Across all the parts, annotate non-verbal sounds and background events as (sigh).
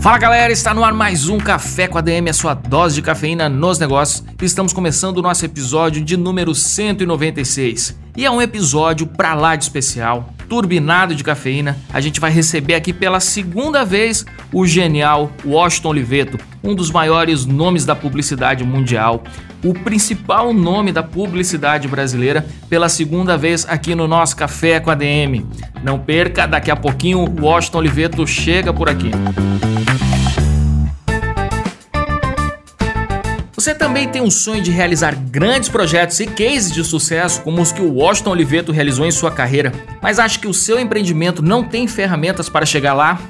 Fala galera, está no ar mais um Café com a DM, a sua dose de cafeína nos negócios. Estamos começando o nosso episódio de número 196. E é um episódio pra lá de especial, turbinado de cafeína. A gente vai receber aqui pela segunda vez o genial Washington Oliveto, um dos maiores nomes da publicidade mundial, o principal nome da publicidade brasileira, pela segunda vez aqui no nosso Café com a DM. Não perca, daqui a pouquinho o Washington Oliveto chega por aqui. Você também tem um sonho de realizar grandes projetos e cases de sucesso como os que o Washington Oliveto realizou em sua carreira, mas acha que o seu empreendimento não tem ferramentas para chegar lá?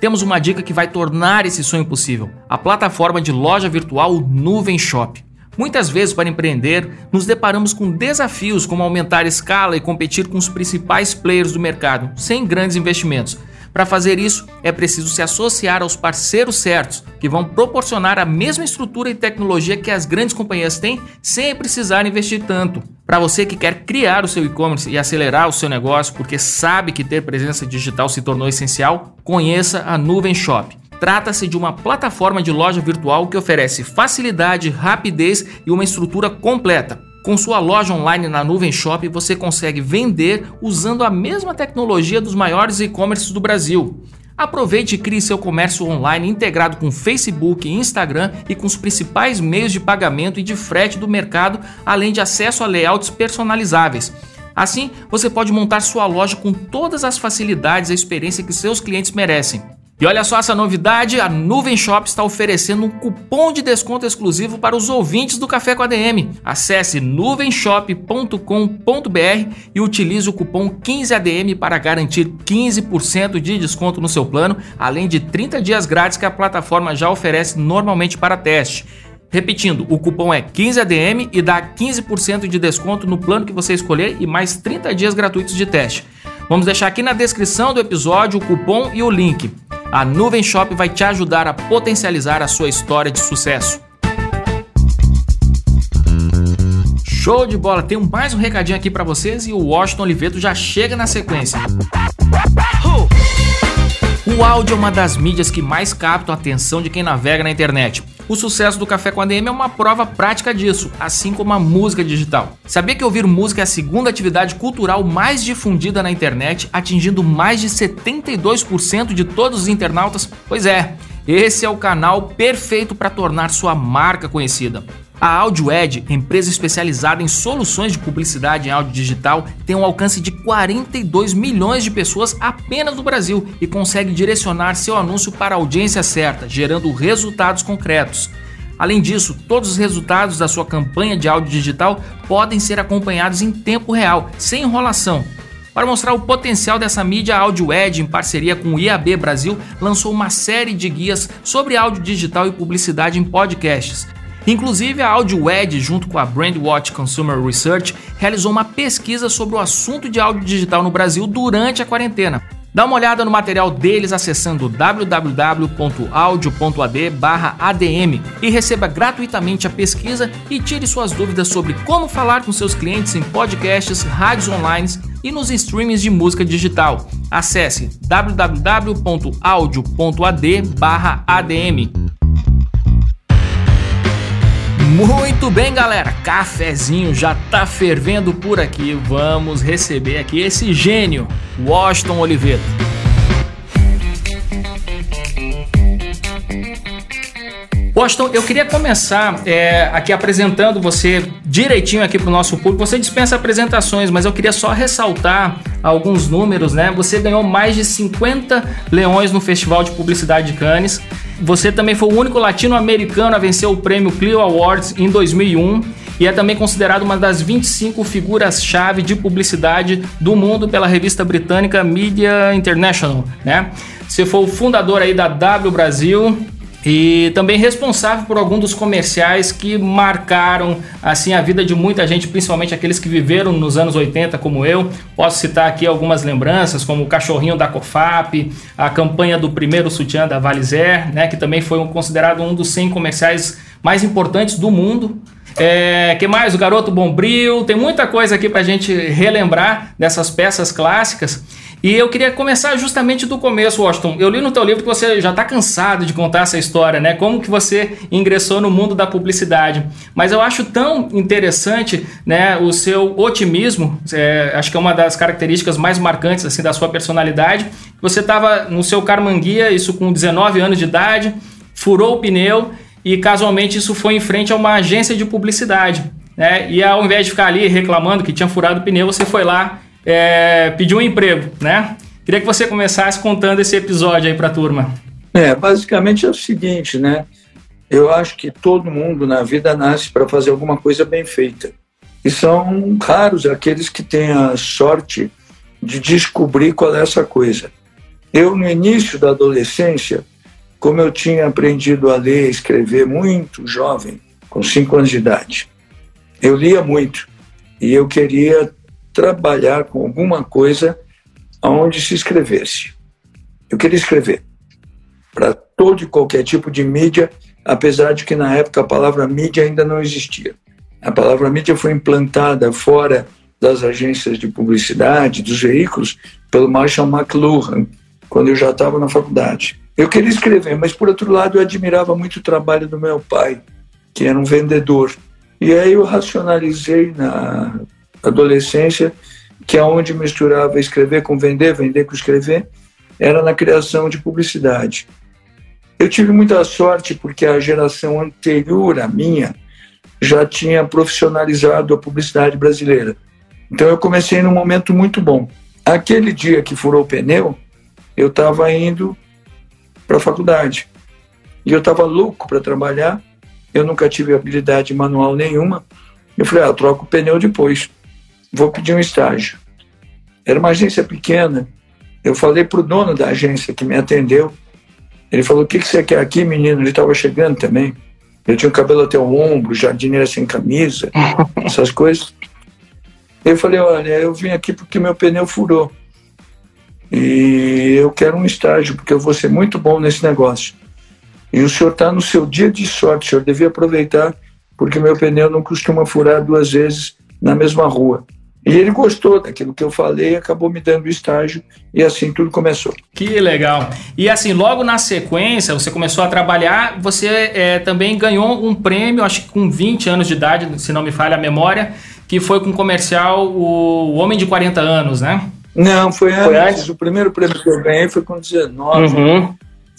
Temos uma dica que vai tornar esse sonho possível: a plataforma de loja virtual Nuvem Shop. Muitas vezes, para empreender, nos deparamos com desafios como aumentar a escala e competir com os principais players do mercado, sem grandes investimentos. Para fazer isso, é preciso se associar aos parceiros certos, que vão proporcionar a mesma estrutura e tecnologia que as grandes companhias têm, sem precisar investir tanto. Para você que quer criar o seu e-commerce e acelerar o seu negócio, porque sabe que ter presença digital se tornou essencial, conheça a Nuvem Shop. Trata-se de uma plataforma de loja virtual que oferece facilidade, rapidez e uma estrutura completa. Com sua loja online na Nuvem Shop, você consegue vender usando a mesma tecnologia dos maiores e-commerces do Brasil. Aproveite e crie seu comércio online integrado com Facebook Instagram e com os principais meios de pagamento e de frete do mercado, além de acesso a layouts personalizáveis. Assim, você pode montar sua loja com todas as facilidades e experiência que seus clientes merecem. E olha só essa novidade, a Nuvem Shop está oferecendo um cupom de desconto exclusivo para os ouvintes do Café com a DM. Acesse nuvenshop.com.br e utilize o cupom 15ADM para garantir 15% de desconto no seu plano, além de 30 dias grátis que a plataforma já oferece normalmente para teste. Repetindo, o cupom é 15ADM e dá 15% de desconto no plano que você escolher e mais 30 dias gratuitos de teste. Vamos deixar aqui na descrição do episódio o cupom e o link. A Nuvem Shop vai te ajudar a potencializar a sua história de sucesso. Show de bola! Tem mais um recadinho aqui para vocês e o Washington Oliveto já chega na sequência. O áudio é uma das mídias que mais captam a atenção de quem navega na internet. O sucesso do Café com a DM é uma prova prática disso, assim como a música digital. Sabia que ouvir música é a segunda atividade cultural mais difundida na internet, atingindo mais de 72% de todos os internautas? Pois é, esse é o canal perfeito para tornar sua marca conhecida. A AudioEd, empresa especializada em soluções de publicidade em áudio digital, tem um alcance de 42 milhões de pessoas apenas no Brasil e consegue direcionar seu anúncio para a audiência certa, gerando resultados concretos. Além disso, todos os resultados da sua campanha de áudio digital podem ser acompanhados em tempo real, sem enrolação. Para mostrar o potencial dessa mídia, a AudioEd, em parceria com o IAB Brasil, lançou uma série de guias sobre áudio digital e publicidade em podcasts. Inclusive, a AudioEd, junto com a Brandwatch Consumer Research, realizou uma pesquisa sobre o assunto de áudio digital no Brasil durante a quarentena. Dá uma olhada no material deles acessando www.audio.ad/adm e receba gratuitamente a pesquisa e tire suas dúvidas sobre como falar com seus clientes em podcasts, rádios online e nos streamings de música digital. Acesse www.audio.ad/adm. Muito bem, galera. Cafezinho já tá fervendo por aqui. Vamos receber aqui esse gênio, Washington Oliveira. Washington, eu queria começar é, aqui apresentando você direitinho aqui para o nosso público. Você dispensa apresentações, mas eu queria só ressaltar alguns números, né? Você ganhou mais de 50 leões no Festival de Publicidade de Cannes. Você também foi o único latino-americano a vencer o prêmio Clio Awards em 2001 e é também considerado uma das 25 figuras-chave de publicidade do mundo pela revista britânica Media International, né? Você foi o fundador aí da W Brasil e também responsável por algum dos comerciais que marcaram assim a vida de muita gente, principalmente aqueles que viveram nos anos 80 como eu. Posso citar aqui algumas lembranças, como o cachorrinho da Cofap, a campanha do primeiro sutiã da Valizer, né, que também foi considerado um dos 100 comerciais mais importantes do mundo. É, que mais? O Garoto Bombril. Tem muita coisa aqui para a gente relembrar dessas peças clássicas. E eu queria começar justamente do começo, Washington. Eu li no teu livro que você já está cansado de contar essa história, né? Como que você ingressou no mundo da publicidade. Mas eu acho tão interessante, né, o seu otimismo. É, acho que é uma das características mais marcantes assim da sua personalidade. Você estava no seu Carmanguia, isso com 19 anos de idade, furou o pneu e casualmente isso foi em frente a uma agência de publicidade. Né? E ao invés de ficar ali reclamando que tinha furado o pneu, você foi lá é, pediu um emprego, né? Queria que você começasse contando esse episódio aí para a turma. É, basicamente é o seguinte, né? Eu acho que todo mundo na vida nasce para fazer alguma coisa bem feita. E são raros aqueles que têm a sorte de descobrir qual é essa coisa. Eu, no início da adolescência, como eu tinha aprendido a ler e escrever muito jovem, com cinco anos de idade, eu lia muito e eu queria trabalhar com alguma coisa onde se escrevesse. Eu queria escrever para todo e qualquer tipo de mídia, apesar de que na época a palavra mídia ainda não existia. A palavra mídia foi implantada fora das agências de publicidade, dos veículos, pelo Marshall McLuhan, quando eu já estava na faculdade. Eu queria escrever, mas por outro lado eu admirava muito o trabalho do meu pai, que era um vendedor. E aí eu racionalizei na adolescência, que é onde misturava escrever com vender, vender com escrever, era na criação de publicidade. Eu tive muita sorte porque a geração anterior à minha já tinha profissionalizado a publicidade brasileira. Então eu comecei num momento muito bom. Aquele dia que furou o pneu, eu estava indo para a faculdade. E eu estava louco para trabalhar. Eu nunca tive habilidade manual nenhuma. Eu falei, ah, troco o pneu depois vou pedir um estágio. Era uma agência pequena. Eu falei para o dono da agência que me atendeu. Ele falou: O que, que você quer aqui, menino? Ele estava chegando também. Eu tinha o cabelo até o ombro, jardineira sem camisa, (laughs) essas coisas. Eu falei: Olha, eu vim aqui porque meu pneu furou. E eu quero um estágio, porque eu vou ser muito bom nesse negócio. E o senhor está no seu dia de sorte, o senhor devia aproveitar, porque meu pneu não costuma furar duas vezes na mesma rua. E ele gostou daquilo que eu falei, acabou me dando o estágio e assim tudo começou. Que legal. E assim, logo na sequência, você começou a trabalhar, você é, também ganhou um prêmio, acho que com 20 anos de idade, se não me falha a memória, que foi com o comercial O Homem de 40 Anos, né? Não, foi antes. Foi antes. O primeiro prêmio que eu ganhei foi com 19. Uhum.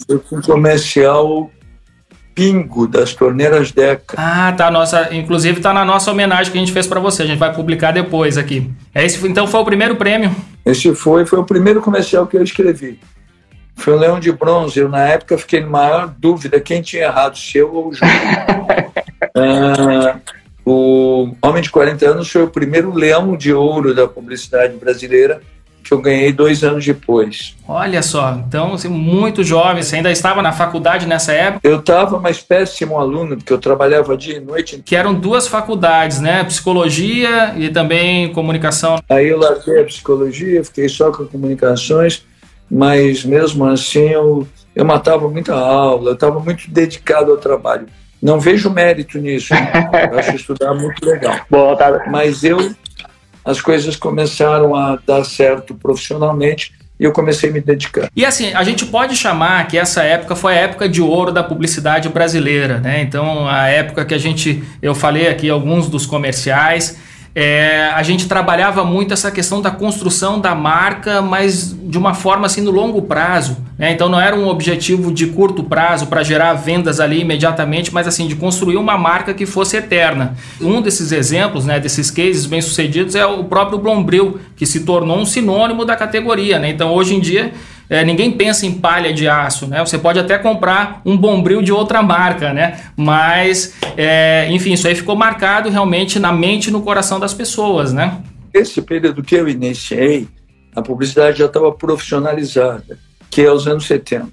Foi com o comercial Pingo das torneiras Deca. Ah, tá. Nossa, inclusive tá na nossa homenagem que a gente fez para você. A gente vai publicar depois aqui. É esse, então foi o primeiro prêmio? Esse foi, foi o primeiro comercial que eu escrevi. Foi o Leão de Bronze. Eu, na época, fiquei em maior dúvida quem tinha errado, se eu ou o Júlio. (laughs) ah, o Homem de 40 anos foi o primeiro leão de ouro da publicidade brasileira que eu ganhei dois anos depois. Olha só, então assim, muito jovem, você ainda estava na faculdade nessa época? Eu estava, mas péssimo aluno, porque eu trabalhava dia e noite. Que eram duas faculdades, né? Psicologia e também comunicação. Aí eu larguei a psicologia, fiquei só com comunicações, mas mesmo assim eu, eu matava muita aula, eu estava muito dedicado ao trabalho. Não vejo mérito nisso. Né? Eu acho estudar muito legal. Boa, tá. Mas eu as coisas começaram a dar certo profissionalmente e eu comecei a me dedicar. E assim, a gente pode chamar que essa época foi a época de ouro da publicidade brasileira, né? Então, a época que a gente, eu falei aqui alguns dos comerciais, é, a gente trabalhava muito essa questão da construção da marca, mas de uma forma assim no longo prazo. Né? Então não era um objetivo de curto prazo para gerar vendas ali imediatamente, mas assim de construir uma marca que fosse eterna. Um desses exemplos, né, desses cases bem sucedidos é o próprio Blombril, que se tornou um sinônimo da categoria. Né? Então hoje em dia é, ninguém pensa em palha de aço, né? Você pode até comprar um bombril de outra marca, né? Mas, é, enfim, isso aí ficou marcado realmente na mente e no coração das pessoas, né? Esse período que eu iniciei, a publicidade já estava profissionalizada, que é os anos 70.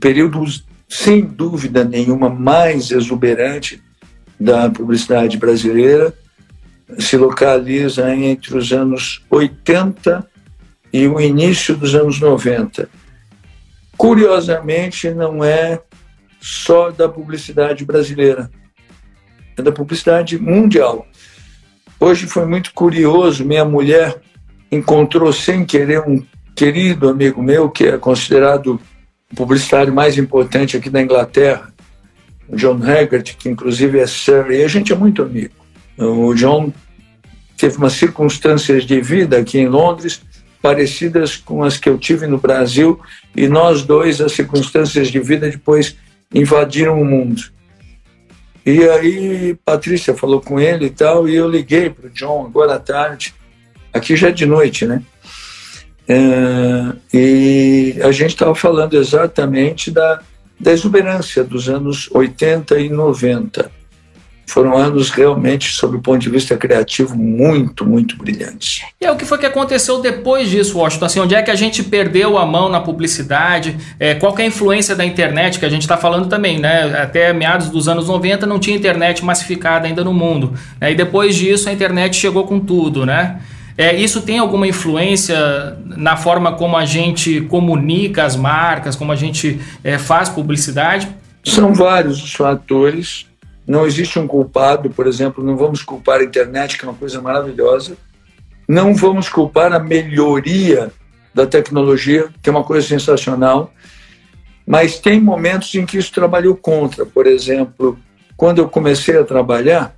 Período sem dúvida nenhuma, mais exuberante da publicidade brasileira, se localiza entre os anos 80 e o início dos anos 90. Curiosamente, não é só da publicidade brasileira, é da publicidade mundial. Hoje foi muito curioso, minha mulher encontrou sem querer um querido amigo meu, que é considerado o publicitário mais importante aqui da Inglaterra, o John Haggart, que inclusive é Sir, e a gente é muito amigo. O John teve umas circunstâncias de vida aqui em Londres parecidas com as que eu tive no Brasil, e nós dois, as circunstâncias de vida depois invadiram o mundo. E aí, Patrícia falou com ele e tal, e eu liguei para o John agora à tarde, aqui já é de noite, né? É, e a gente estava falando exatamente da, da exuberância dos anos 80 e 90 foram anos realmente, sob o ponto de vista criativo, muito, muito brilhantes. E é o que foi que aconteceu depois disso, Washington? Assim, onde é que a gente perdeu a mão na publicidade? É, qual é a influência da internet, que a gente está falando também, né? Até meados dos anos 90 não tinha internet massificada ainda no mundo. Né? E depois disso a internet chegou com tudo, né? É, isso tem alguma influência na forma como a gente comunica as marcas, como a gente é, faz publicidade? São vários os fatores não existe um culpado, por exemplo, não vamos culpar a internet, que é uma coisa maravilhosa. Não vamos culpar a melhoria da tecnologia, que é uma coisa sensacional. Mas tem momentos em que isso trabalhou contra. Por exemplo, quando eu comecei a trabalhar,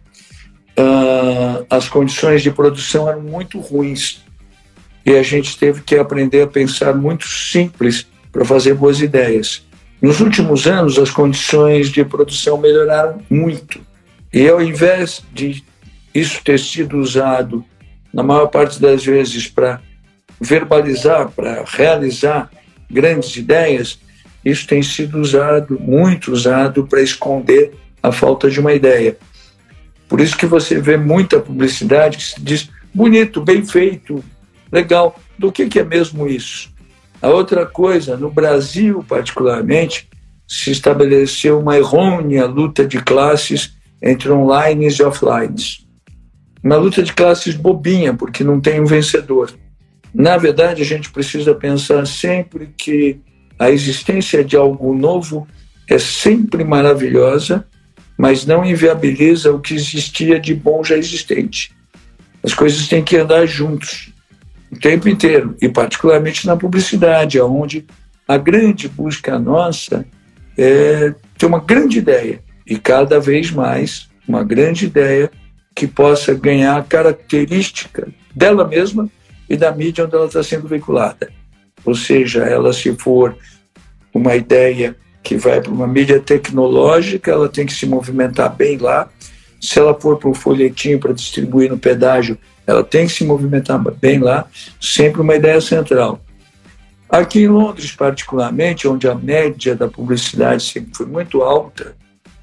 uh, as condições de produção eram muito ruins. E a gente teve que aprender a pensar muito simples para fazer boas ideias. Nos últimos anos, as condições de produção melhoraram muito. E ao invés de isso ter sido usado, na maior parte das vezes, para verbalizar, para realizar grandes ideias, isso tem sido usado, muito usado, para esconder a falta de uma ideia. Por isso que você vê muita publicidade que se diz bonito, bem feito, legal. Do que, que é mesmo isso? A outra coisa, no Brasil particularmente, se estabeleceu uma errônea luta de classes entre online e offline. Uma luta de classes bobinha, porque não tem um vencedor. Na verdade, a gente precisa pensar sempre que a existência de algo novo é sempre maravilhosa, mas não inviabiliza o que existia de bom já existente. As coisas têm que andar juntos o tempo inteiro, e particularmente na publicidade, onde a grande busca nossa é ter uma grande ideia, e cada vez mais uma grande ideia que possa ganhar a característica dela mesma e da mídia onde ela está sendo veiculada. Ou seja, ela se for uma ideia que vai para uma mídia tecnológica, ela tem que se movimentar bem lá. Se ela for para um folhetinho para distribuir no pedágio, ela tem que se movimentar bem lá, sempre uma ideia central. Aqui em Londres, particularmente, onde a média da publicidade sempre foi muito alta,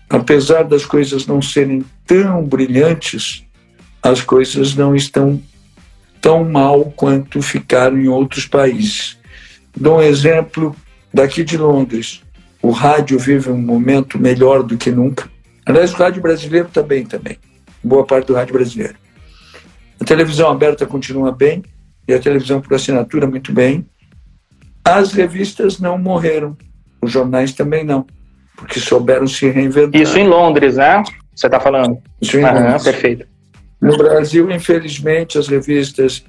apesar das coisas não serem tão brilhantes, as coisas não estão tão mal quanto ficaram em outros países. Dou um exemplo daqui de Londres. O rádio vive um momento melhor do que nunca. Aliás, o rádio brasileiro também, também. Boa parte do rádio brasileiro. A televisão aberta continua bem e a televisão por assinatura muito bem. As revistas não morreram, os jornais também não, porque souberam se reinventar. Isso em Londres, né? Você está falando? Isso em Londres. Perfeito. No Brasil, infelizmente, as revistas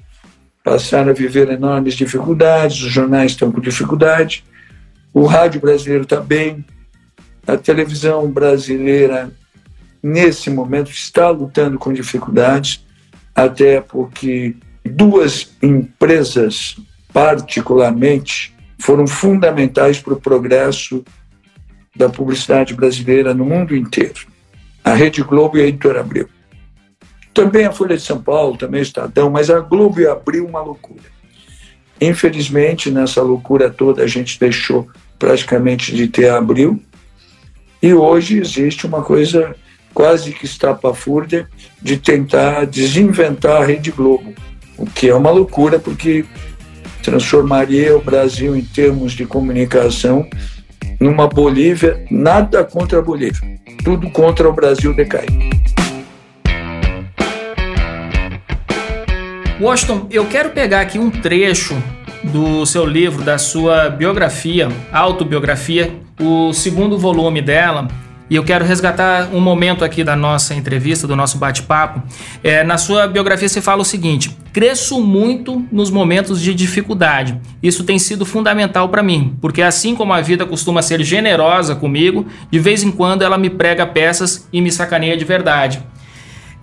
passaram a viver enormes dificuldades, os jornais estão com dificuldade, o rádio brasileiro está bem, a televisão brasileira, nesse momento, está lutando com dificuldades até porque duas empresas, particularmente, foram fundamentais para o progresso da publicidade brasileira no mundo inteiro: a Rede Globo e a Editora Abril. Também a Folha de São Paulo, também o Estadão, mas a Globo e a Abril uma loucura. Infelizmente, nessa loucura toda, a gente deixou praticamente de ter a Abril, e hoje existe uma coisa quase que estapafúrdia de tentar desinventar a Rede Globo, o que é uma loucura porque transformaria o Brasil em termos de comunicação numa Bolívia, nada contra a Bolívia, tudo contra o Brasil decair. Washington, eu quero pegar aqui um trecho do seu livro, da sua biografia, autobiografia, o segundo volume dela, e eu quero resgatar um momento aqui da nossa entrevista, do nosso bate-papo. É, na sua biografia você fala o seguinte: cresço muito nos momentos de dificuldade. Isso tem sido fundamental para mim, porque assim como a vida costuma ser generosa comigo, de vez em quando ela me prega peças e me sacaneia de verdade.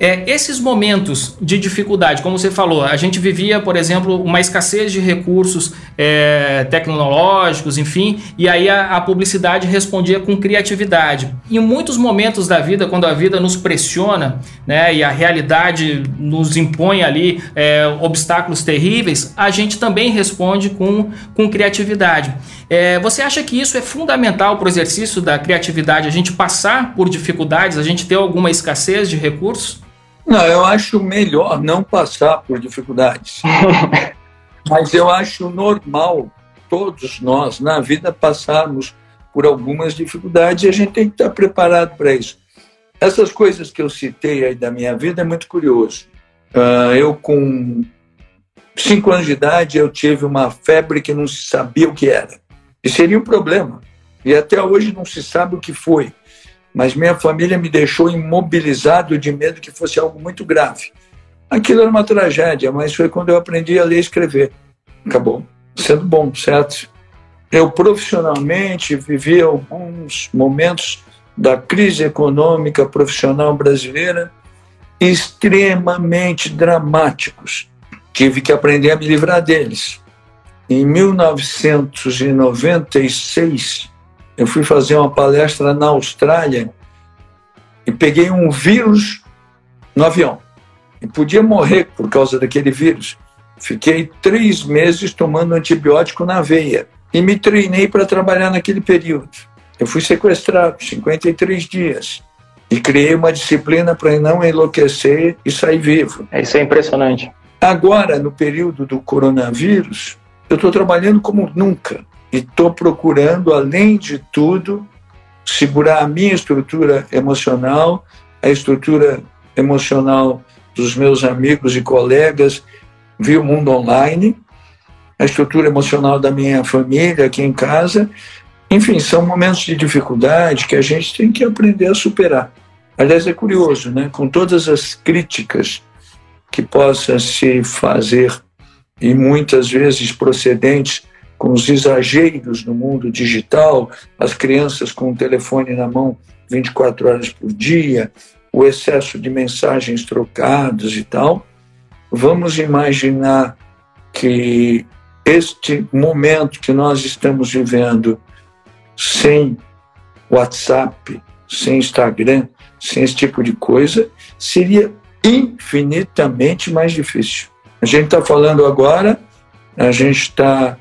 É, esses momentos de dificuldade, como você falou, a gente vivia, por exemplo, uma escassez de recursos é, tecnológicos, enfim, e aí a, a, publicidade respondia com criatividade. Em muitos momentos da vida, quando a vida nos pressiona, né, e a realidade nos impõe ali é, obstáculos terríveis, a gente também responde com, com criatividade. É, você acha que isso é fundamental para o exercício da criatividade, a gente passar por dificuldades, a gente ter alguma escassez de recursos? Não, eu acho melhor não passar por dificuldades. (laughs) Mas eu acho normal todos nós na vida passarmos por algumas dificuldades e a gente tem que estar preparado para isso. Essas coisas que eu citei aí da minha vida é muito curioso. Uh, eu com cinco anos de idade eu tive uma febre que não se sabia o que era. E seria um problema. E até hoje não se sabe o que foi mas minha família me deixou imobilizado de medo que fosse algo muito grave. Aquilo era uma tragédia, mas foi quando eu aprendi a ler e escrever. Acabou sendo bom, certo? Eu profissionalmente vivi alguns momentos da crise econômica profissional brasileira extremamente dramáticos. Tive que aprender a me livrar deles. Em 1996, eu fui fazer uma palestra na Austrália e peguei um vírus no avião. E podia morrer por causa daquele vírus. Fiquei três meses tomando antibiótico na veia e me treinei para trabalhar naquele período. Eu fui sequestrado 53 dias e criei uma disciplina para não enlouquecer e sair vivo. É, isso é impressionante. Agora, no período do coronavírus, eu estou trabalhando como nunca e estou procurando, além de tudo, segurar a minha estrutura emocional, a estrutura emocional dos meus amigos e colegas via o mundo online, a estrutura emocional da minha família aqui em casa. Enfim, são momentos de dificuldade que a gente tem que aprender a superar. Aliás, é curioso, né? com todas as críticas que possa se fazer, e muitas vezes procedentes com os exageros no mundo digital, as crianças com o telefone na mão 24 horas por dia, o excesso de mensagens trocadas e tal, vamos imaginar que este momento que nós estamos vivendo sem WhatsApp, sem Instagram, sem esse tipo de coisa, seria infinitamente mais difícil. A gente está falando agora, a gente está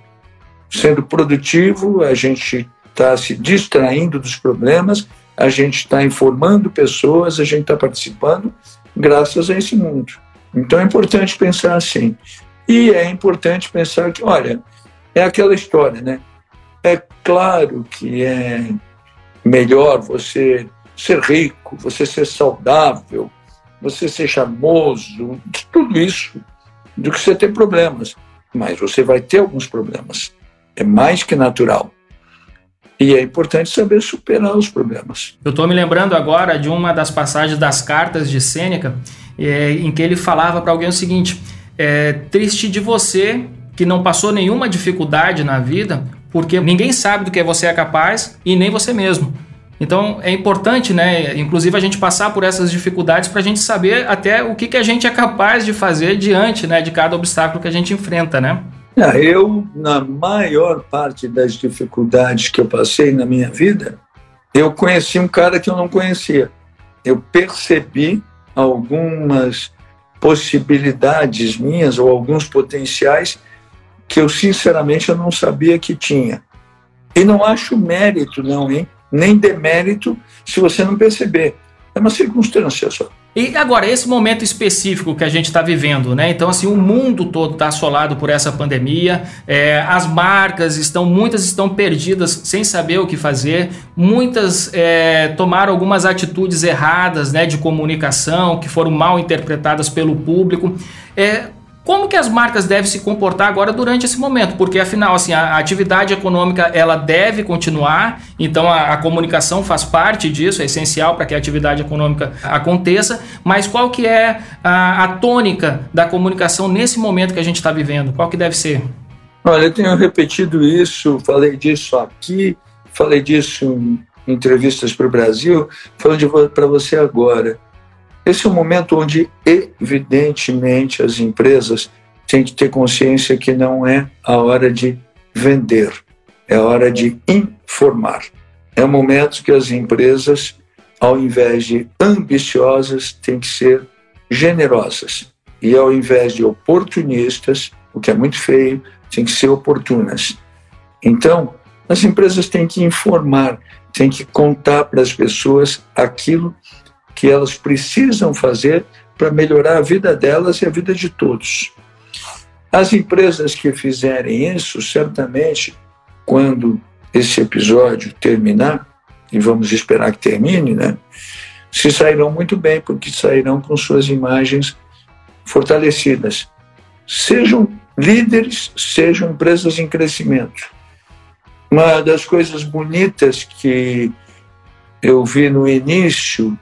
sendo produtivo, a gente está se distraindo dos problemas, a gente está informando pessoas, a gente está participando graças a esse mundo. Então é importante pensar assim. E é importante pensar que, olha, é aquela história, né? É claro que é melhor você ser rico, você ser saudável, você ser charmoso, tudo isso, do que você ter problemas. Mas você vai ter alguns problemas. É mais que natural. E é importante saber superar os problemas. Eu estou me lembrando agora de uma das passagens das cartas de Sêneca, é, em que ele falava para alguém o seguinte: é triste de você que não passou nenhuma dificuldade na vida, porque ninguém sabe do que você é capaz e nem você mesmo. Então é importante, né, inclusive a gente passar por essas dificuldades para a gente saber até o que, que a gente é capaz de fazer diante, né, de cada obstáculo que a gente enfrenta, né? Eu, na maior parte das dificuldades que eu passei na minha vida, eu conheci um cara que eu não conhecia. Eu percebi algumas possibilidades minhas ou alguns potenciais que eu sinceramente eu não sabia que tinha. E não acho mérito não, hein? Nem demérito se você não perceber. É uma circunstância só. E agora, esse momento específico que a gente está vivendo, né? Então, assim, o mundo todo está assolado por essa pandemia, é, as marcas estão, muitas estão perdidas sem saber o que fazer, muitas é, tomaram algumas atitudes erradas, né, de comunicação, que foram mal interpretadas pelo público. É, como que as marcas devem se comportar agora durante esse momento? Porque afinal, assim, a atividade econômica ela deve continuar, então a, a comunicação faz parte disso, é essencial para que a atividade econômica aconteça. Mas qual que é a, a tônica da comunicação nesse momento que a gente está vivendo? Qual que deve ser? Olha, eu tenho repetido isso, falei disso aqui, falei disso em entrevistas para o Brasil, falando para você agora. Esse é um momento onde, evidentemente, as empresas têm que ter consciência que não é a hora de vender, é a hora de informar. É um momento que as empresas, ao invés de ambiciosas, têm que ser generosas. E ao invés de oportunistas, o que é muito feio, têm que ser oportunas. Então, as empresas têm que informar, têm que contar para as pessoas aquilo que elas precisam fazer para melhorar a vida delas e a vida de todos. As empresas que fizerem isso, certamente, quando esse episódio terminar, e vamos esperar que termine, né? Se sairão muito bem, porque sairão com suas imagens fortalecidas. Sejam líderes, sejam empresas em crescimento. Uma das coisas bonitas que eu vi no início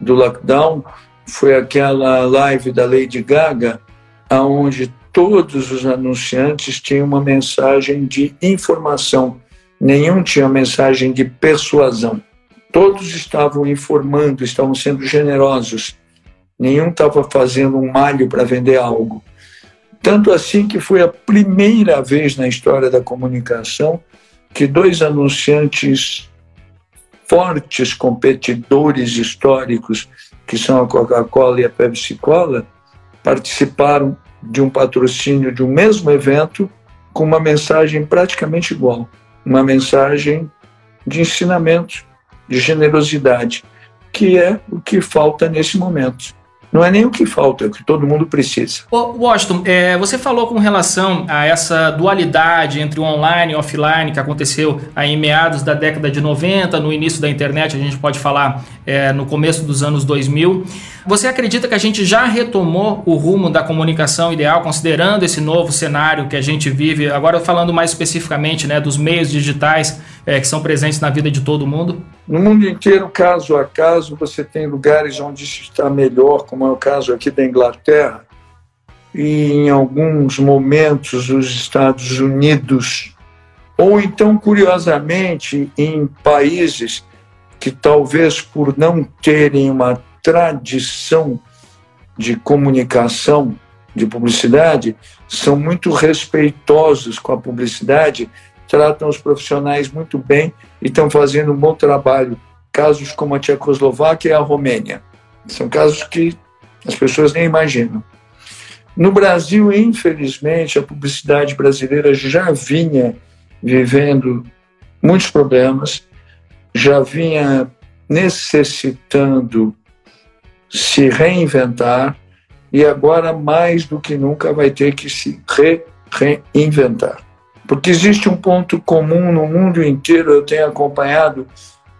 do lockdown foi aquela live da Lady Gaga, aonde todos os anunciantes tinham uma mensagem de informação, nenhum tinha mensagem de persuasão. Todos estavam informando, estavam sendo generosos. Nenhum estava fazendo um malho para vender algo. Tanto assim que foi a primeira vez na história da comunicação que dois anunciantes fortes competidores históricos, que são a Coca-Cola e a Pepsi-Cola, participaram de um patrocínio de um mesmo evento com uma mensagem praticamente igual, uma mensagem de ensinamento, de generosidade, que é o que falta nesse momento. Não é nem o que falta, é o que todo mundo precisa. Washington, é, você falou com relação a essa dualidade entre o online e offline que aconteceu aí em meados da década de 90, no início da internet, a gente pode falar é, no começo dos anos 2000. Você acredita que a gente já retomou o rumo da comunicação ideal, considerando esse novo cenário que a gente vive, agora falando mais especificamente né, dos meios digitais é, que são presentes na vida de todo mundo? No mundo inteiro, caso a caso, você tem lugares onde está melhor, como é o caso aqui da Inglaterra, e em alguns momentos os Estados Unidos, ou então, curiosamente, em países que talvez por não terem uma tradição de comunicação, de publicidade, são muito respeitosos com a publicidade, tratam os profissionais muito bem e estão fazendo um bom trabalho. Casos como a Tchecoslováquia e a Romênia. São casos que as pessoas nem imaginam. No Brasil, infelizmente, a publicidade brasileira já vinha vivendo muitos problemas, já vinha necessitando se reinventar e agora mais do que nunca vai ter que se re reinventar. Porque existe um ponto comum no mundo inteiro, eu tenho acompanhado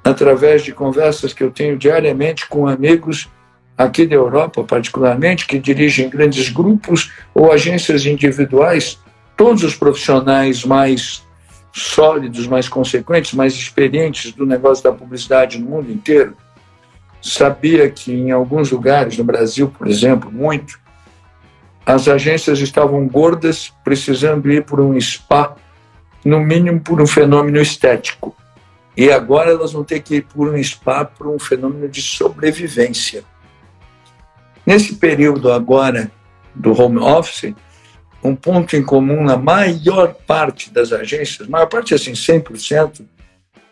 através de conversas que eu tenho diariamente com amigos aqui da Europa, particularmente, que dirigem grandes grupos ou agências individuais, todos os profissionais mais sólidos, mais consequentes, mais experientes do negócio da publicidade no mundo inteiro, sabia que em alguns lugares, no Brasil, por exemplo, muito, as agências estavam gordas, precisando ir por um spa, no mínimo por um fenômeno estético. E agora elas vão ter que ir por um spa por um fenômeno de sobrevivência. Nesse período agora do home office, um ponto em comum na maior parte das agências, maior parte assim, 100%,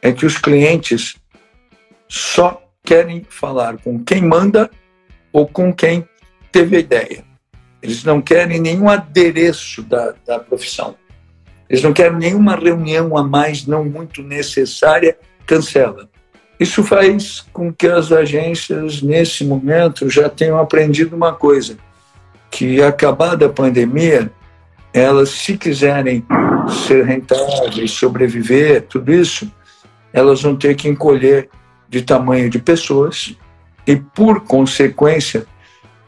é que os clientes só querem falar com quem manda ou com quem teve a ideia. Eles não querem nenhum adereço da, da profissão. Eles não querem nenhuma reunião a mais não muito necessária, cancela. Isso faz com que as agências, nesse momento, já tenham aprendido uma coisa: que acabada a pandemia, elas, se quiserem ser rentáveis, sobreviver, tudo isso, elas vão ter que encolher de tamanho de pessoas e, por consequência,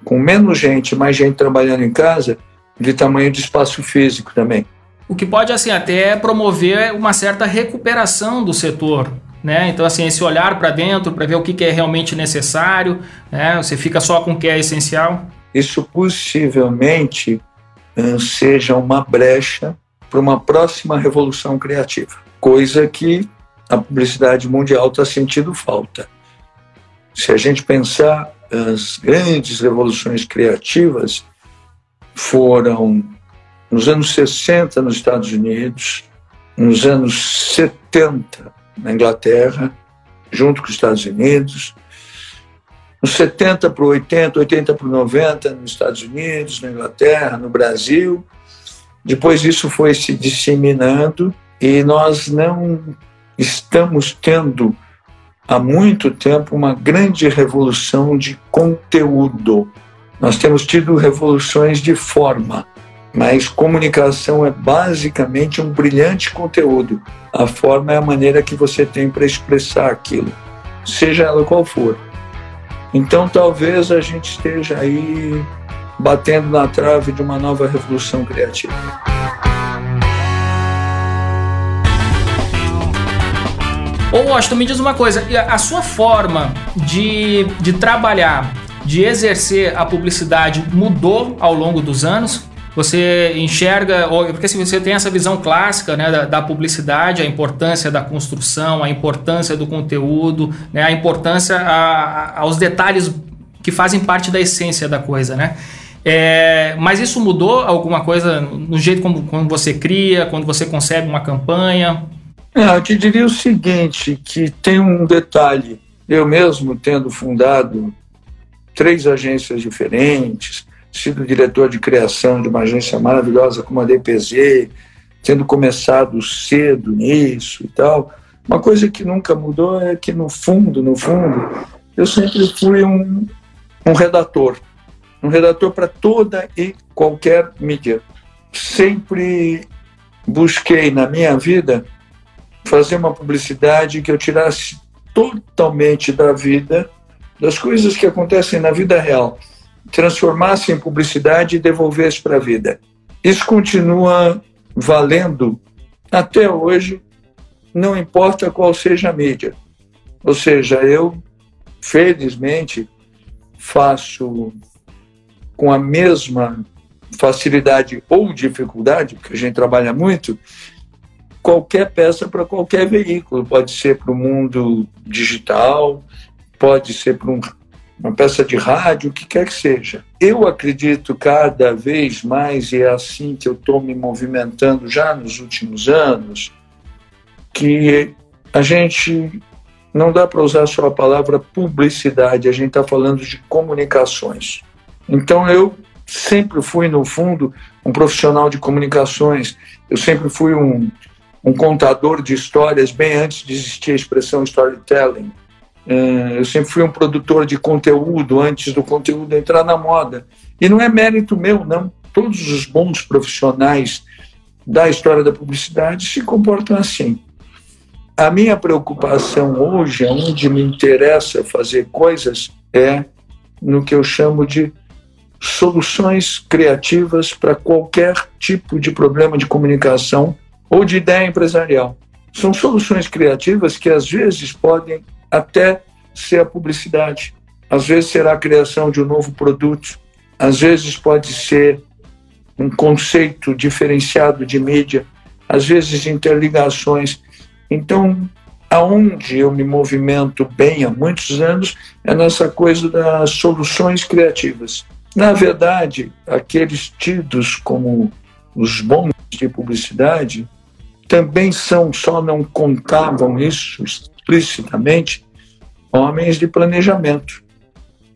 com menos gente, mais gente trabalhando em casa, de tamanho de espaço físico também. O que pode assim até promover uma certa recuperação do setor, né? Então assim esse olhar para dentro para ver o que é realmente necessário, né? Você fica só com o que é essencial. Isso possivelmente hum, seja uma brecha para uma próxima revolução criativa, coisa que a publicidade mundial está sentindo falta. Se a gente pensar as grandes revoluções criativas foram nos anos 60 nos Estados Unidos, nos anos 70 na Inglaterra, junto com os Estados Unidos, nos 70 para 80, 80 para 90 nos Estados Unidos, na Inglaterra, no Brasil. Depois isso foi se disseminando e nós não estamos tendo há muito tempo uma grande revolução de conteúdo. Nós temos tido revoluções de forma, mas comunicação é basicamente um brilhante conteúdo. A forma é a maneira que você tem para expressar aquilo, seja ela qual for. Então talvez a gente esteja aí batendo na trave de uma nova revolução criativa. Ô Washington, me diz uma coisa, a sua forma de, de trabalhar, de exercer a publicidade mudou ao longo dos anos? você enxerga, porque assim, você tem essa visão clássica né, da, da, publicidade, a importância da construção, a importância do conteúdo, né, a importância a, a, aos detalhes que fazem parte da essência da coisa, né? É, mas isso mudou alguma coisa no jeito como, como você cria, quando você concebe uma campanha? É, eu te diria o seguinte, que tem um detalhe. Eu mesmo tendo fundado três agências diferentes, sido diretor de criação de uma agência maravilhosa como a DPZ, tendo começado cedo nisso e tal. Uma coisa que nunca mudou é que, no fundo, no fundo, eu sempre fui um, um redator. Um redator para toda e qualquer mídia. Sempre busquei na minha vida fazer uma publicidade que eu tirasse totalmente da vida, das coisas que acontecem na vida real transformasse em publicidade e devolvesse para a vida. Isso continua valendo até hoje, não importa qual seja a mídia. Ou seja, eu, felizmente, faço com a mesma facilidade ou dificuldade, porque a gente trabalha muito, qualquer peça para qualquer veículo. Pode ser para o mundo digital, pode ser para um uma peça de rádio, o que quer que seja. Eu acredito cada vez mais, e é assim que eu estou me movimentando já nos últimos anos, que a gente não dá para usar só a palavra publicidade, a gente está falando de comunicações. Então eu sempre fui, no fundo, um profissional de comunicações, eu sempre fui um, um contador de histórias, bem antes de existir a expressão storytelling. É, eu sempre fui um produtor de conteúdo antes do conteúdo entrar na moda. E não é mérito meu, não. Todos os bons profissionais da história da publicidade se comportam assim. A minha preocupação hoje, onde me interessa fazer coisas, é no que eu chamo de soluções criativas para qualquer tipo de problema de comunicação ou de ideia empresarial. São soluções criativas que às vezes podem até ser a publicidade. Às vezes será a criação de um novo produto, às vezes pode ser um conceito diferenciado de mídia, às vezes interligações. Então, aonde eu me movimento bem há muitos anos é nessa coisa das soluções criativas. Na verdade, aqueles tidos como os bons de publicidade também são, só não contavam isso explicitamente, homens de planejamento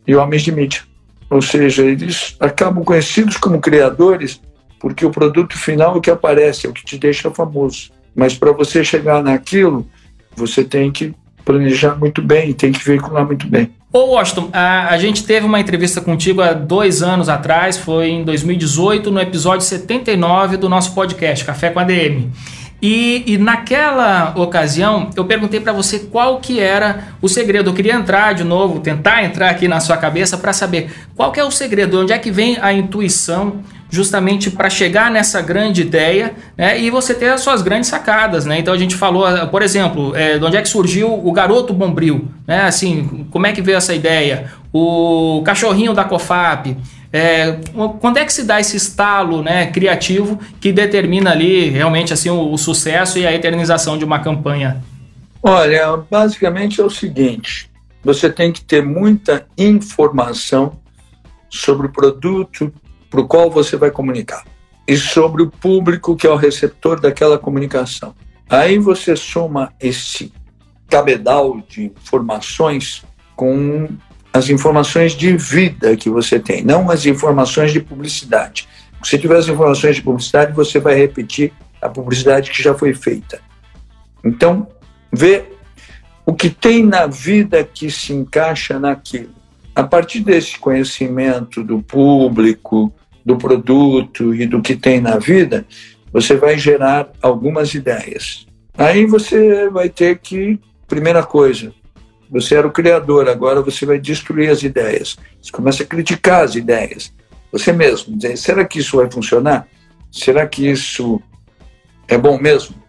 e homens de mídia. Ou seja, eles acabam conhecidos como criadores porque o produto final é o que aparece, é o que te deixa famoso. Mas para você chegar naquilo, você tem que planejar muito bem, tem que veicular muito bem. Ô Washington, a, a, gente teve uma entrevista contigo há dois anos atrás, foi em 2018, no episódio 79 do nosso podcast, Café com a DM. E, e naquela ocasião eu perguntei para você qual que era o segredo. Eu queria entrar de novo, tentar entrar aqui na sua cabeça para saber qual que é o segredo, onde é que vem a intuição justamente para chegar nessa grande ideia né, e você ter as suas grandes sacadas. Né? Então a gente falou, por exemplo, é, de onde é que surgiu o garoto bombril, né? assim, como é que veio essa ideia? O cachorrinho da COFAP. É, quando é que se dá esse estalo né, criativo que determina ali realmente assim o, o sucesso e a eternização de uma campanha? Olha, basicamente é o seguinte: você tem que ter muita informação sobre o produto, para o qual você vai comunicar e sobre o público que é o receptor daquela comunicação. Aí você soma esse cabedal de informações com as informações de vida que você tem, não as informações de publicidade. Se tiver as informações de publicidade, você vai repetir a publicidade que já foi feita. Então, vê o que tem na vida que se encaixa naquilo. A partir desse conhecimento do público, do produto e do que tem na vida, você vai gerar algumas ideias. Aí você vai ter que, primeira coisa, você era o criador, agora você vai destruir as ideias. Você começa a criticar as ideias. Você mesmo, dizer, será que isso vai funcionar? Será que isso é bom mesmo?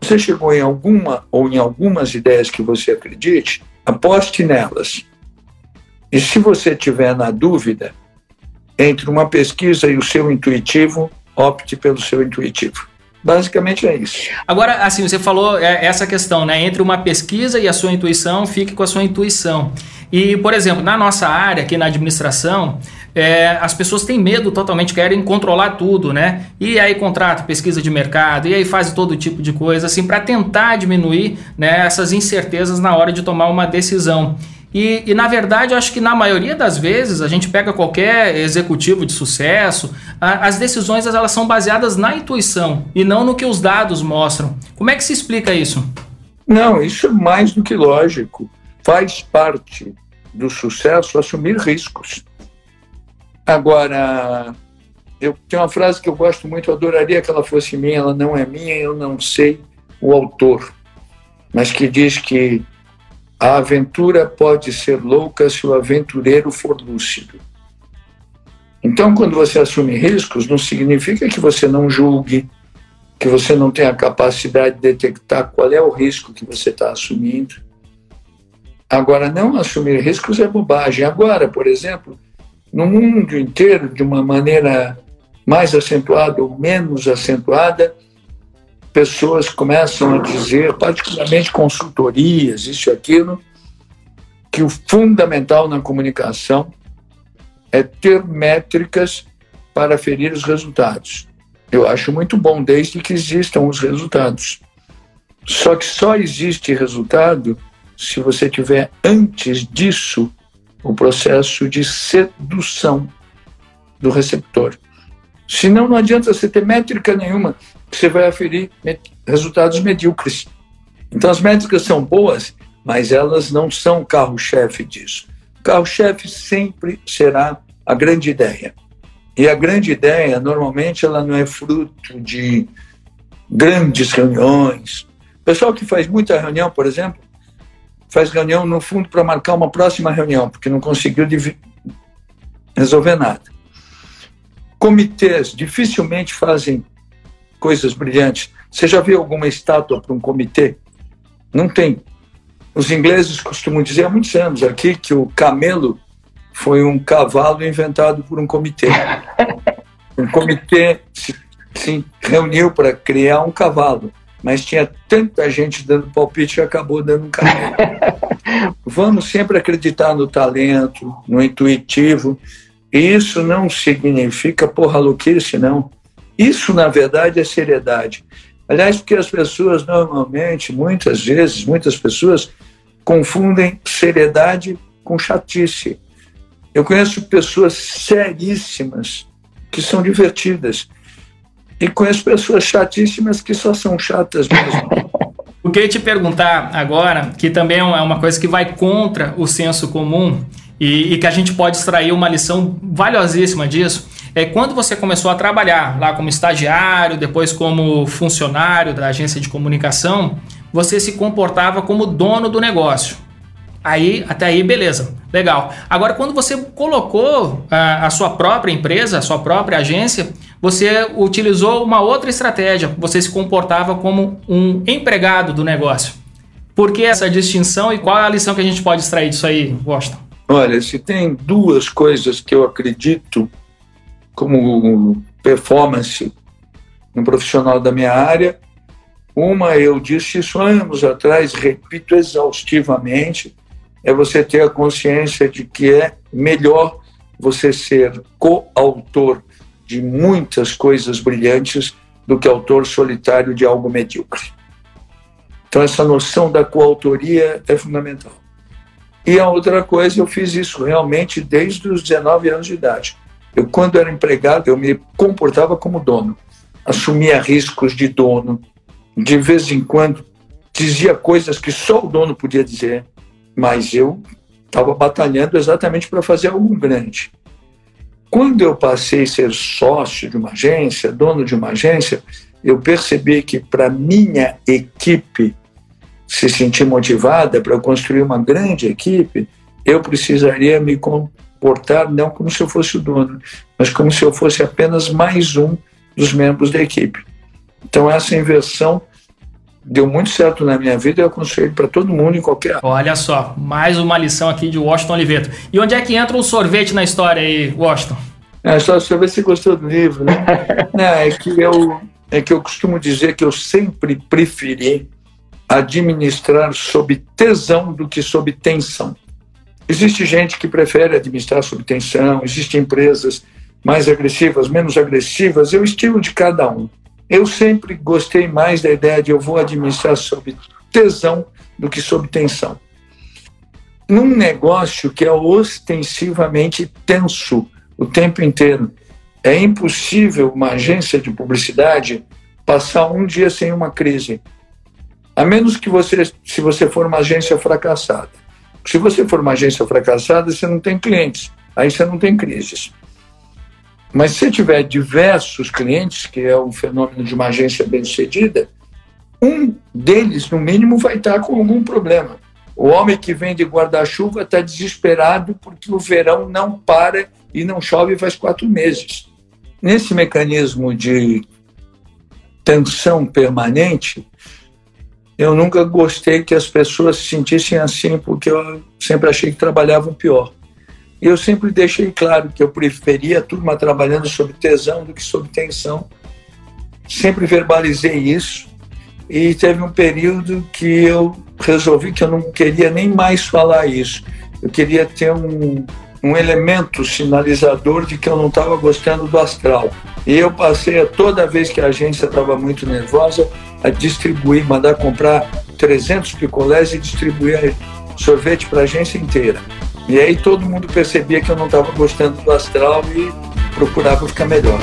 Você chegou em alguma ou em algumas ideias que você acredite, aposte nelas. E se você tiver na dúvida, entre uma pesquisa e o seu intuitivo, opte pelo seu intuitivo. Basicamente é isso. Agora, assim, você falou é, essa questão, né? Entre uma pesquisa e a sua intuição, fique com a sua intuição. E, por exemplo, na nossa área, aqui na administração, é, as pessoas têm medo totalmente, querem controlar tudo, né? E aí contrata pesquisa de mercado, e aí faz todo tipo de coisa, assim, para tentar diminuir né, essas incertezas na hora de tomar uma decisão. E, e, na verdade, eu acho que na maioria das vezes, a gente pega qualquer executivo de sucesso, a, as decisões elas são baseadas na intuição e não no que os dados mostram. Como é que se explica isso? Não, isso é mais do que lógico. Faz parte do sucesso assumir riscos. Agora, eu tenho uma frase que eu gosto muito, eu adoraria que ela fosse minha, ela não é minha, eu não sei o autor, mas que diz que a aventura pode ser louca se o aventureiro for lúcido. Então, quando você assume riscos, não significa que você não julgue, que você não tenha a capacidade de detectar qual é o risco que você está assumindo. Agora, não assumir riscos é bobagem. Agora, por exemplo, no mundo inteiro, de uma maneira mais acentuada ou menos acentuada, pessoas começam a dizer, particularmente consultorias, isso e aquilo, que o fundamental na comunicação é ter métricas para ferir os resultados. Eu acho muito bom, desde que existam os resultados. Só que só existe resultado se você tiver antes disso o processo de sedução do receptor. Senão não adianta você ter métrica nenhuma você vai aferir resultados medíocres. Então, as métricas são boas, mas elas não são o carro-chefe disso. O carro-chefe sempre será a grande ideia. E a grande ideia, normalmente, ela não é fruto de grandes reuniões. O pessoal que faz muita reunião, por exemplo, faz reunião no fundo para marcar uma próxima reunião, porque não conseguiu resolver nada. Comitês dificilmente fazem coisas brilhantes. Você já viu alguma estátua para um comitê? Não tem. Os ingleses costumam dizer há muitos anos aqui que o camelo foi um cavalo inventado por um comitê. (laughs) Um comitê se, se reuniu para criar um cavalo, mas tinha tanta gente dando palpite que acabou dando um camelo. (laughs) Vamos sempre acreditar no talento, no intuitivo. E isso não significa porra louquice, não. Isso, na verdade, é seriedade. Aliás, porque as pessoas normalmente, muitas vezes, muitas pessoas confundem seriedade com chatice. Eu conheço pessoas seríssimas que são divertidas e conheço pessoas chatíssimas que só são chatas mesmo. (laughs) O que eu ia te perguntar agora, que também é uma coisa que vai contra o senso comum e, e que a gente pode extrair uma lição valiosíssima disso, é quando você começou a trabalhar lá como estagiário, depois como funcionário da agência de comunicação, você se comportava como dono do negócio. Aí, até aí, beleza, legal. Agora, quando você colocou a, a, sua própria empresa, a sua própria agência, você utilizou uma outra estratégia. Você se comportava como um empregado do negócio. Por que essa distinção e qual é a lição que a gente pode extrair disso aí, Washington? Olha, se tem duas coisas que eu acredito como performance no profissional da minha área, uma eu disse isso anos atrás, repito exaustivamente, é você ter a consciência de que é melhor você ser coautor de muitas coisas brilhantes do que autor solitário de algo medíocre. Então, essa noção da coautoria é fundamental. E a outra coisa, eu fiz isso realmente desde os 19 anos de idade. Eu, quando era empregado, eu me comportava como dono, assumia riscos de dono, de vez em quando dizia coisas que só o dono podia dizer, mas eu estava batalhando exatamente para fazer algo grande. Quando eu passei a ser sócio de uma agência, dono de uma agência, eu percebi que para minha equipe se sentir motivada para construir uma grande equipe, eu precisaria me comportar não como se eu fosse o dono, mas como se eu fosse apenas mais um dos membros da equipe. Então essa inversão deu muito certo na minha vida e eu aconselho para todo mundo em qualquer Olha só, mais uma lição aqui de Washington Oliveto. E onde é que entra o sorvete na história aí, Washington? É, só saber se gostou do livro, né? (laughs) Não, é, que eu, é que eu costumo dizer que eu sempre preferi administrar sob tesão do que sob tensão. Existe gente que prefere administrar sob tensão, existem empresas mais agressivas, menos agressivas, é o estilo de cada um. Eu sempre gostei mais da ideia de eu vou administrar sob tesão do que sob tensão. Num negócio que é ostensivamente tenso o tempo inteiro, é impossível uma agência de publicidade passar um dia sem uma crise. A menos que você, se você for uma agência fracassada. Se você for uma agência fracassada, você não tem clientes, aí você não tem crises. Mas se tiver diversos clientes, que é o fenômeno de uma agência bem-sucedida, um deles, no mínimo, vai estar com algum problema. O homem que vende guarda-chuva está desesperado porque o verão não para e não chove faz quatro meses. Nesse mecanismo de tensão permanente, eu nunca gostei que as pessoas se sentissem assim, porque eu sempre achei que trabalhavam pior. E eu sempre deixei claro que eu preferia a turma trabalhando sob tesão do que sob tensão. Sempre verbalizei isso. E teve um período que eu resolvi que eu não queria nem mais falar isso. Eu queria ter um, um elemento sinalizador de que eu não estava gostando do astral. E eu passei toda vez que a agência estava muito nervosa a distribuir, mandar comprar 300 picolés e distribuir sorvete para a agência inteira. E aí todo mundo percebia que eu não estava gostando do astral e procurava ficar melhor.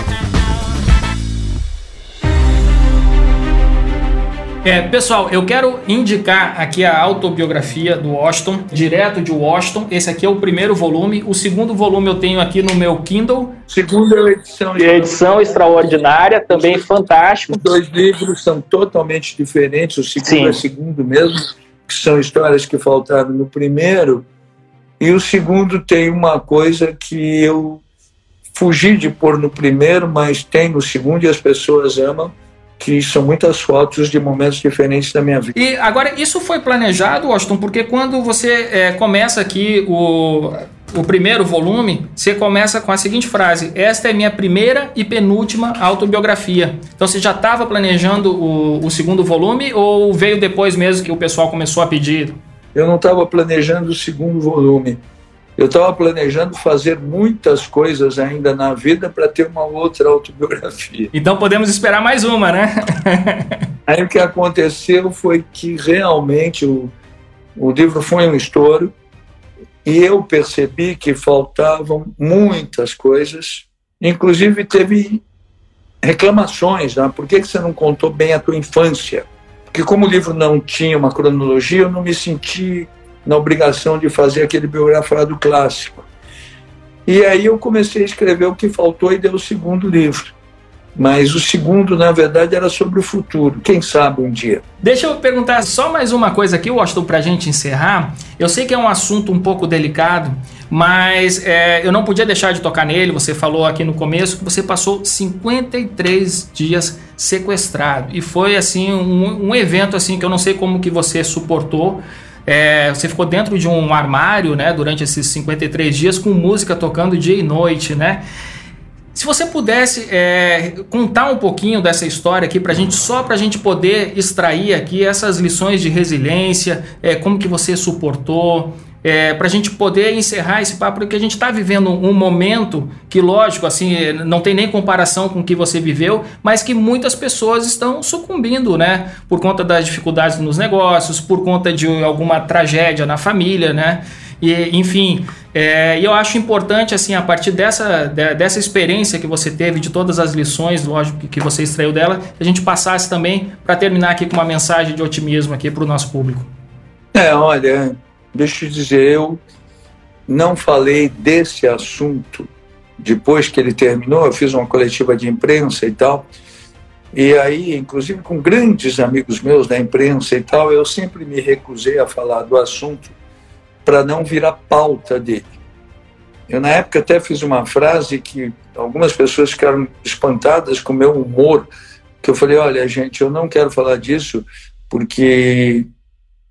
É, pessoal, eu quero indicar aqui a autobiografia do Washington, direto de Washington. Esse aqui é o primeiro volume. O segundo volume eu tenho aqui no meu Kindle. Segunda é edição. E a edição extraordinária, também fantástico. Os dois livros são totalmente diferentes. O segundo Sim. é segundo mesmo, que são histórias que faltaram no primeiro. E o segundo tem uma coisa que eu fugi de pôr no primeiro, mas tem no segundo e as pessoas amam, que são muitas fotos de momentos diferentes da minha vida. E agora, isso foi planejado, Washington, porque quando você é, começa aqui o, o primeiro volume, você começa com a seguinte frase: Esta é minha primeira e penúltima autobiografia. Então você já estava planejando o, o segundo volume ou veio depois mesmo que o pessoal começou a pedir? eu não estava planejando o segundo volume. Eu estava planejando fazer muitas coisas ainda na vida para ter uma outra autobiografia. Então podemos esperar mais uma, né? (laughs) Aí o que aconteceu foi que realmente o, o livro foi um estouro e eu percebi que faltavam muitas coisas. Inclusive teve reclamações, né? por que, que você não contou bem a tua infância? Porque como o livro não tinha uma cronologia, eu não me senti na obrigação de fazer aquele biografado clássico. E aí eu comecei a escrever o que faltou e deu o segundo livro. Mas o segundo, na verdade, era sobre o futuro. Quem sabe um dia. Deixa eu perguntar só mais uma coisa aqui, Washington, para a gente encerrar. Eu sei que é um assunto um pouco delicado, mas é, eu não podia deixar de tocar nele. Você falou aqui no começo que você passou 53 dias sequestrado. E foi, assim, um, um evento assim que eu não sei como que você suportou. É, você ficou dentro de um armário, né, durante esses 53 dias com música tocando dia e noite, né? Se você pudesse é, contar um pouquinho dessa história aqui para gente, só para a gente poder extrair aqui essas lições de resiliência, é, como que você suportou, é, para a gente poder encerrar esse papo, porque a gente está vivendo um momento que, lógico, assim, não tem nem comparação com o que você viveu, mas que muitas pessoas estão sucumbindo, né? Por conta das dificuldades nos negócios, por conta de alguma tragédia na família, né? E, enfim, é, eu acho importante, assim, a partir dessa, dessa experiência que você teve, de todas as lições, lógico, que você extraiu dela, a gente passasse também para terminar aqui com uma mensagem de otimismo aqui para o nosso público. É, olha, deixa eu dizer, eu não falei desse assunto depois que ele terminou, eu fiz uma coletiva de imprensa e tal, e aí, inclusive com grandes amigos meus da imprensa e tal, eu sempre me recusei a falar do assunto para não virar pauta dele. Eu, na época, até fiz uma frase que algumas pessoas ficaram espantadas com o meu humor, que eu falei, olha, gente, eu não quero falar disso porque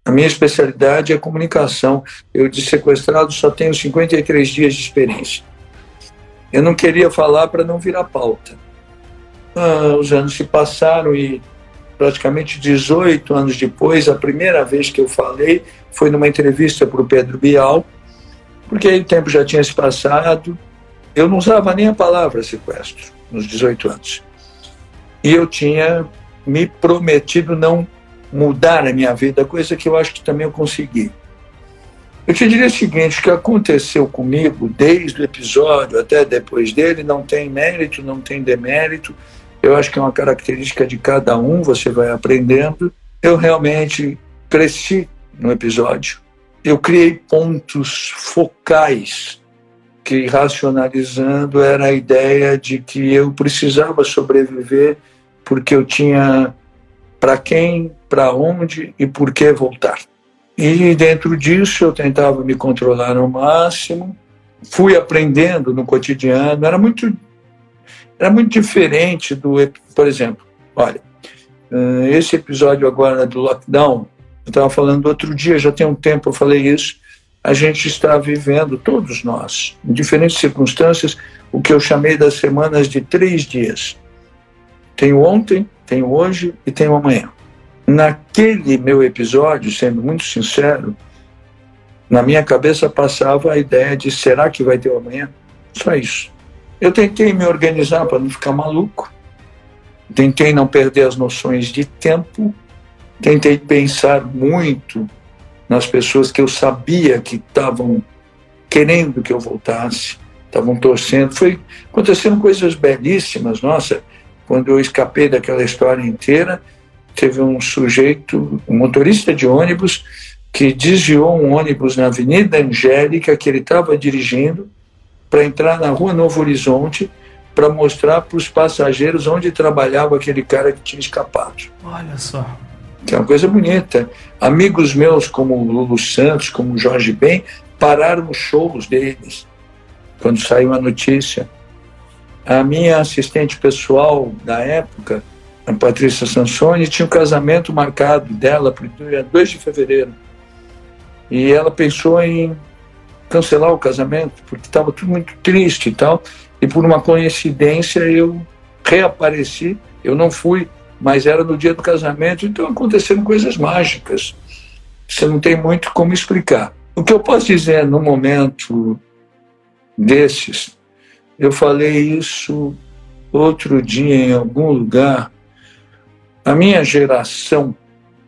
a minha especialidade é comunicação. Eu, de sequestrado, só tenho 53 dias de experiência. Eu não queria falar para não virar pauta. Ah, os anos se passaram e praticamente 18 anos depois, a primeira vez que eu falei foi numa entrevista para o Pedro Bial, porque aí o tempo já tinha se passado. Eu não usava nem a palavra sequestro nos 18 anos. E eu tinha me prometido não mudar a minha vida, coisa que eu acho que também eu consegui. Eu te diria o seguinte: o que aconteceu comigo desde o episódio até depois dele não tem mérito, não tem demérito. Eu acho que é uma característica de cada um, você vai aprendendo. Eu realmente cresci no episódio. Eu criei pontos focais que, racionalizando, era a ideia de que eu precisava sobreviver porque eu tinha para quem, para onde e por que voltar. E dentro disso eu tentava me controlar ao máximo. Fui aprendendo no cotidiano. Era muito era muito diferente do, por exemplo, olha, eh, esse episódio agora do lockdown, eu estava falando outro dia, já tem um tempo eu falei isso, a gente está vivendo, todos nós, em diferentes circunstâncias, o que eu chamei das semanas de três dias. Tenho ontem, tenho hoje e tenho amanhã. Naquele meu episódio, sendo muito sincero, na minha cabeça passava a ideia de será que vai ter o amanhã? Só isso. Eu tentei me organizar para não ficar maluco, tentei não perder as noções de tempo, tentei pensar muito nas pessoas que eu sabia que estavam querendo que eu voltasse, estavam torcendo. Foi acontecendo coisas belíssimas, nossa. Quando eu escapei daquela história inteira, teve um sujeito, um motorista de ônibus, que desviou um ônibus na Avenida Angélica que ele estava dirigindo para entrar na rua Novo Horizonte para mostrar para os passageiros onde trabalhava aquele cara que tinha escapado. Olha só. Que é uma coisa bonita. Amigos meus, como o Lulu Santos, como o Jorge Ben, pararam os shows deles quando saiu a notícia. A minha assistente pessoal da época, a Patrícia Sansoni, tinha um casamento marcado dela para o dia 2 de fevereiro. E ela pensou em cancelar o casamento, porque estava tudo muito triste e tal. E por uma coincidência eu reapareci, eu não fui, mas era no dia do casamento, então aconteceram coisas mágicas. Você não tem muito como explicar. O que eu posso dizer no momento desses, eu falei isso outro dia em algum lugar. A minha geração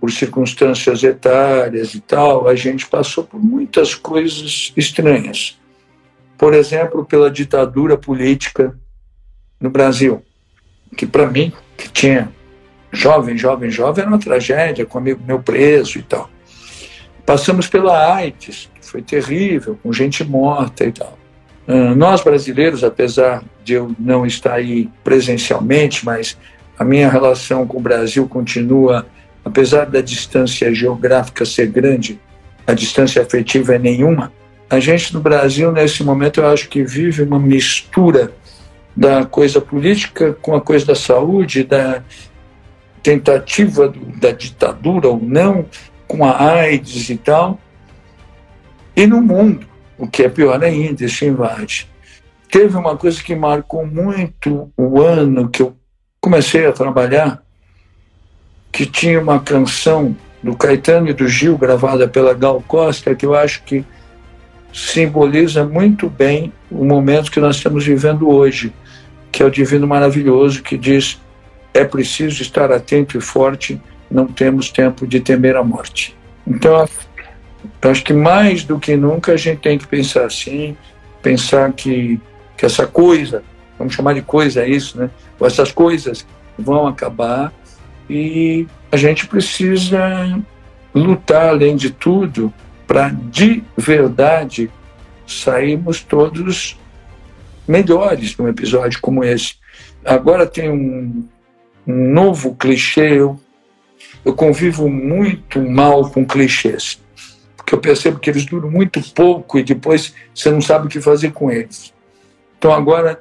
por circunstâncias etárias e tal, a gente passou por muitas coisas estranhas. Por exemplo, pela ditadura política no Brasil, que para mim, que tinha jovem, jovem, jovem, era uma tragédia, com amigo meu preso e tal. Passamos pela AIDS, que foi terrível, com gente morta e tal. Uh, nós brasileiros, apesar de eu não estar aí presencialmente, mas a minha relação com o Brasil continua, apesar da distância geográfica ser grande, a distância afetiva é nenhuma. A gente no Brasil, nesse momento, eu acho que vive uma mistura da coisa política com a coisa da saúde, da tentativa do, da ditadura ou não, com a AIDS e tal. E no mundo, o que é pior ainda, isso invade. Teve uma coisa que marcou muito o ano que eu comecei a trabalhar, que tinha uma canção do Caetano e do Gil, gravada pela Gal Costa, que eu acho que simboliza muito bem o momento que nós estamos vivendo hoje, que é o Divino Maravilhoso, que diz: é preciso estar atento e forte, não temos tempo de temer a morte. Então, eu acho que mais do que nunca a gente tem que pensar assim, pensar que, que essa coisa, vamos chamar de coisa isso, né? Essas coisas vão acabar e a gente precisa lutar, além de tudo, para de verdade sairmos todos melhores num episódio como esse. Agora tem um, um novo clichê. Eu, eu convivo muito mal com clichês, porque eu percebo que eles duram muito pouco e depois você não sabe o que fazer com eles. Então agora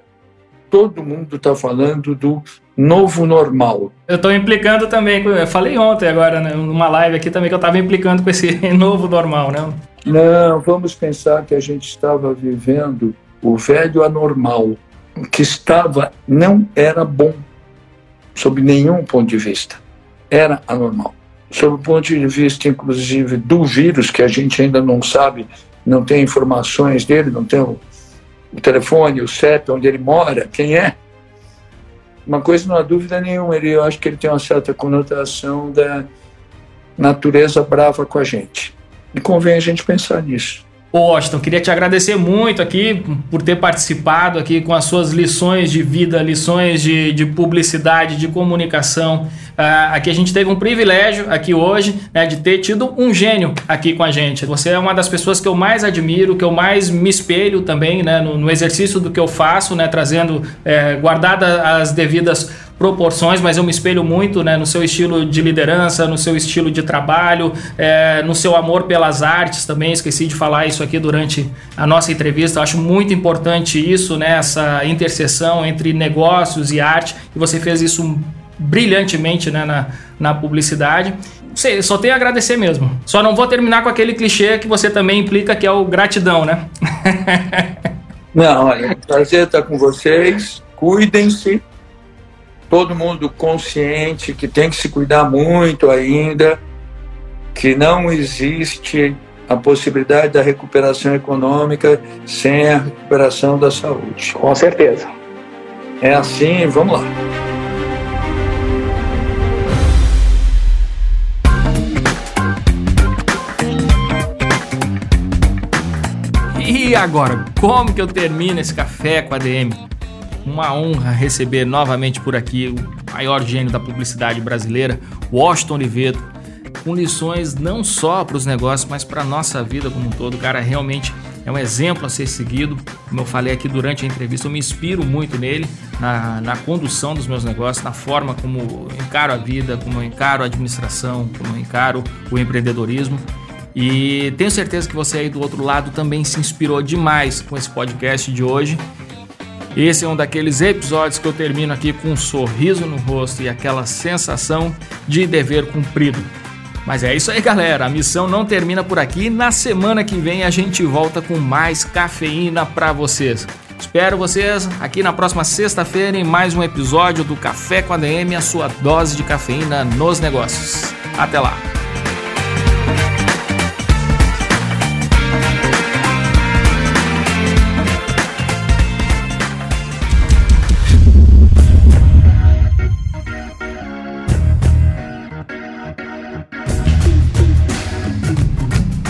todo mundo está falando do novo normal. Eu estou implicando também, eu falei ontem agora, né, numa live aqui também que eu estava implicando com esse (laughs) novo normal, né? Não, vamos pensar que a gente estava vivendo o velho anormal, o que estava não era bom sob nenhum ponto de vista. Era anormal. Sob o ponto de vista, inclusive, do vírus, que a gente ainda não sabe, não tem informações dele, não tem o, o telefone, o CEP, onde ele mora, quem é. Uma coisa não há dúvida nenhuma, ele, eu acho que ele tem uma certa conotação da natureza brava com a gente. E convém a gente pensar nisso. Washington, queria te agradecer muito aqui por ter participado aqui com as suas lições de vida, lições de, de publicidade, de comunicação. Uh, aqui a gente teve um privilégio aqui hoje né, de ter tido um gênio aqui com a gente. Você é uma das pessoas que eu mais admiro, que eu mais me espelho também né, no, no exercício do que eu faço, né, trazendo, é, guardada as devidas proporções, mas eu me espelho muito né, no seu estilo de liderança, no seu estilo de trabalho, é, no seu amor pelas artes também. Esqueci de falar isso aqui durante a nossa entrevista. Eu acho muito importante isso, né, essa interseção entre negócios e arte, e você fez isso brilhantemente né, na, na publicidade. Sei, só tenho a agradecer mesmo. Só não vou terminar com aquele clichê que você também implica, que é o gratidão, né? (laughs) não, olha, prazer estar com vocês. Cuidem-se todo mundo consciente que tem que se cuidar muito ainda, que não existe a possibilidade da recuperação econômica sem a recuperação da saúde. Com certeza. É assim, vamos lá. E agora, como que eu termino esse café com a DM? Uma honra receber novamente por aqui o maior gênio da publicidade brasileira, Washington Oliveto, com lições não só para os negócios, mas para a nossa vida como um todo. O cara realmente é um exemplo a ser seguido. Como eu falei aqui durante a entrevista, eu me inspiro muito nele, na, na condução dos meus negócios, na forma como eu encaro a vida, como eu encaro a administração, como eu encaro o empreendedorismo. E tenho certeza que você aí do outro lado também se inspirou demais com esse podcast de hoje. Esse é um daqueles episódios que eu termino aqui com um sorriso no rosto e aquela sensação de dever cumprido. Mas é isso aí, galera. A missão não termina por aqui. Na semana que vem a gente volta com mais cafeína para vocês. Espero vocês aqui na próxima sexta-feira em mais um episódio do Café com a DM, a sua dose de cafeína nos negócios. Até lá.